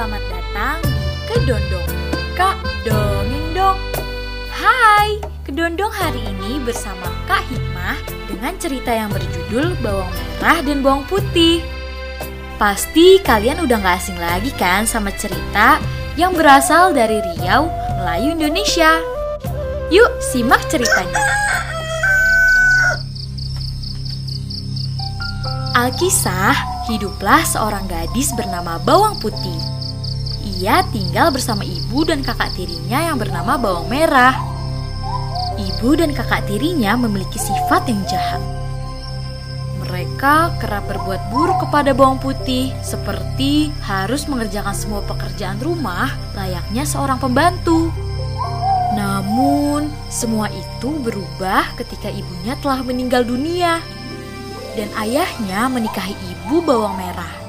selamat datang di Kedondong. Kak Dongeng Dong. Hai, Kedondong hari ini bersama Kak Hikmah dengan cerita yang berjudul Bawang Merah dan Bawang Putih. Pasti kalian udah gak asing lagi kan sama cerita yang berasal dari Riau, Melayu Indonesia. Yuk simak ceritanya. Alkisah, hiduplah seorang gadis bernama Bawang Putih. Ia tinggal bersama ibu dan kakak tirinya yang bernama Bawang Merah. Ibu dan kakak tirinya memiliki sifat yang jahat. Mereka kerap berbuat buruk kepada Bawang Putih, seperti harus mengerjakan semua pekerjaan rumah layaknya seorang pembantu. Namun, semua itu berubah ketika ibunya telah meninggal dunia dan ayahnya menikahi ibu bawang merah.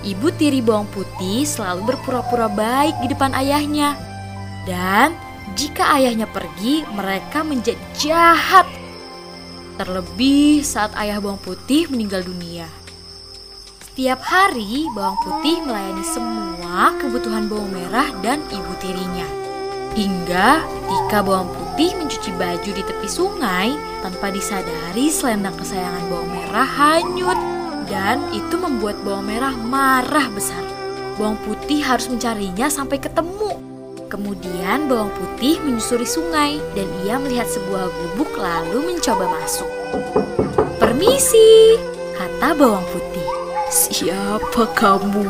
Ibu tiri bawang putih selalu berpura-pura baik di depan ayahnya. Dan jika ayahnya pergi, mereka menjadi jahat. Terlebih saat ayah bawang putih meninggal dunia. Setiap hari, bawang putih melayani semua kebutuhan bawang merah dan ibu tirinya. Hingga ketika bawang putih mencuci baju di tepi sungai, tanpa disadari selendang kesayangan bawang merah hanyut dan itu membuat bawang merah marah besar. Bawang putih harus mencarinya sampai ketemu. Kemudian bawang putih menyusuri sungai dan ia melihat sebuah gubuk lalu mencoba masuk. Permisi, kata bawang putih. Siapa kamu?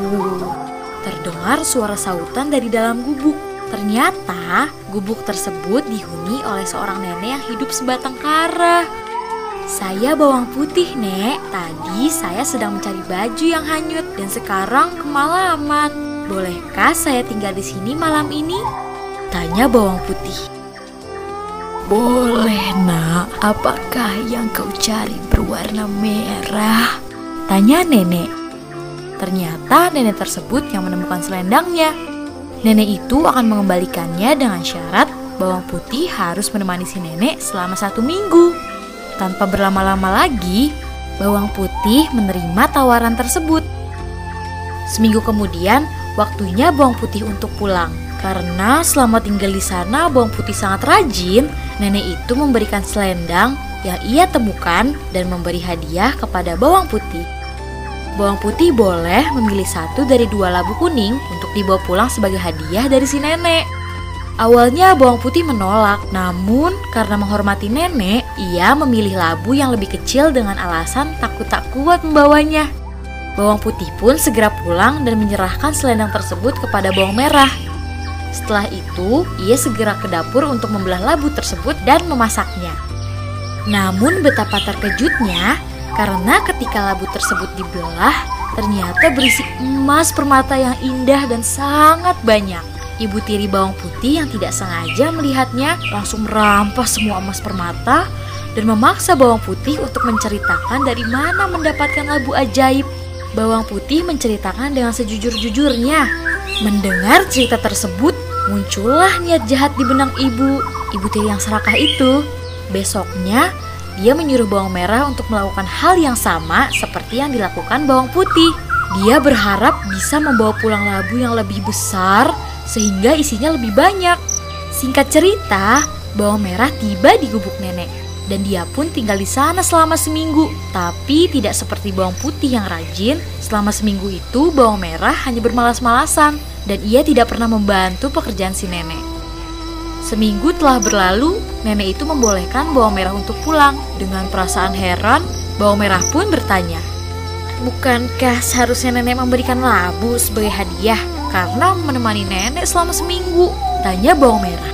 Terdengar suara sautan dari dalam gubuk. Ternyata gubuk tersebut dihuni oleh seorang nenek yang hidup sebatang kara. Saya bawang putih, Nek. Tadi saya sedang mencari baju yang hanyut dan sekarang kemalaman. Bolehkah saya tinggal di sini malam ini? Tanya bawang putih. Boleh, Nak. Apakah yang kau cari berwarna merah? Tanya nenek. Ternyata nenek tersebut yang menemukan selendangnya. Nenek itu akan mengembalikannya dengan syarat bawang putih harus menemani si nenek selama satu minggu. Tanpa berlama-lama lagi, bawang putih menerima tawaran tersebut. Seminggu kemudian, waktunya bawang putih untuk pulang. Karena selama tinggal di sana, bawang putih sangat rajin. Nenek itu memberikan selendang yang ia temukan dan memberi hadiah kepada bawang putih. Bawang putih boleh memilih satu dari dua labu kuning untuk dibawa pulang sebagai hadiah dari si nenek. Awalnya bawang putih menolak, namun karena menghormati nenek, ia memilih labu yang lebih kecil dengan alasan takut tak kuat membawanya. Bawang putih pun segera pulang dan menyerahkan selendang tersebut kepada bawang merah. Setelah itu, ia segera ke dapur untuk membelah labu tersebut dan memasaknya. Namun betapa terkejutnya karena ketika labu tersebut dibelah, ternyata berisi emas permata yang indah dan sangat banyak. Ibu tiri bawang putih yang tidak sengaja melihatnya langsung merampas semua emas permata dan memaksa bawang putih untuk menceritakan dari mana mendapatkan labu ajaib. Bawang putih menceritakan dengan sejujur-jujurnya. Mendengar cerita tersebut, muncullah niat jahat di benang ibu, ibu tiri yang serakah itu. Besoknya, dia menyuruh bawang merah untuk melakukan hal yang sama seperti yang dilakukan bawang putih. Dia berharap bisa membawa pulang labu yang lebih besar sehingga isinya lebih banyak. Singkat cerita, bawang merah tiba di gubuk nenek dan dia pun tinggal di sana selama seminggu. Tapi tidak seperti bawang putih yang rajin, selama seminggu itu bawang merah hanya bermalas-malasan dan ia tidak pernah membantu pekerjaan si nenek. Seminggu telah berlalu, nenek itu membolehkan bawang merah untuk pulang. Dengan perasaan heran, bawang merah pun bertanya, Bukankah seharusnya nenek memberikan labu sebagai hadiah karena menemani nenek selama seminggu? Tanya bawang merah.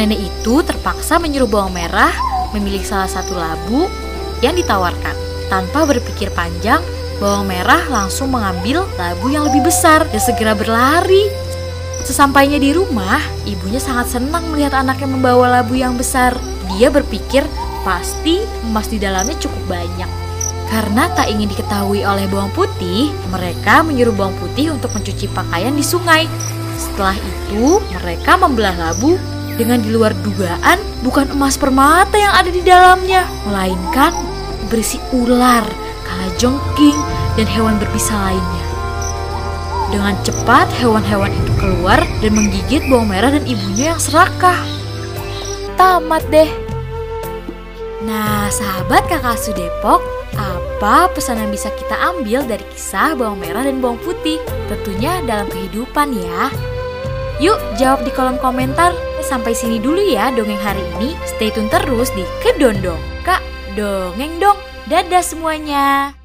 Nenek itu terpaksa menyuruh bawang merah memilih salah satu labu yang ditawarkan. Tanpa berpikir panjang, bawang merah langsung mengambil labu yang lebih besar dan segera berlari Sesampainya di rumah, ibunya sangat senang melihat anaknya membawa labu yang besar. Dia berpikir pasti emas di dalamnya cukup banyak. Karena tak ingin diketahui oleh bawang putih, mereka menyuruh bawang putih untuk mencuci pakaian di sungai. Setelah itu, mereka membelah labu dengan di luar dugaan bukan emas permata yang ada di dalamnya, melainkan berisi ular, kalajengking, dan hewan berbisa lainnya. Dengan cepat hewan-hewan itu keluar dan menggigit bawang merah dan ibunya yang serakah. Tamat deh. Nah, sahabat kakak Su Depok, apa pesan yang bisa kita ambil dari kisah bawang merah dan bawang putih? Tentunya dalam kehidupan ya. Yuk jawab di kolom komentar. Sampai sini dulu ya dongeng hari ini. Stay tune terus di Kedondong. Kak, dongeng dong. Dadah semuanya.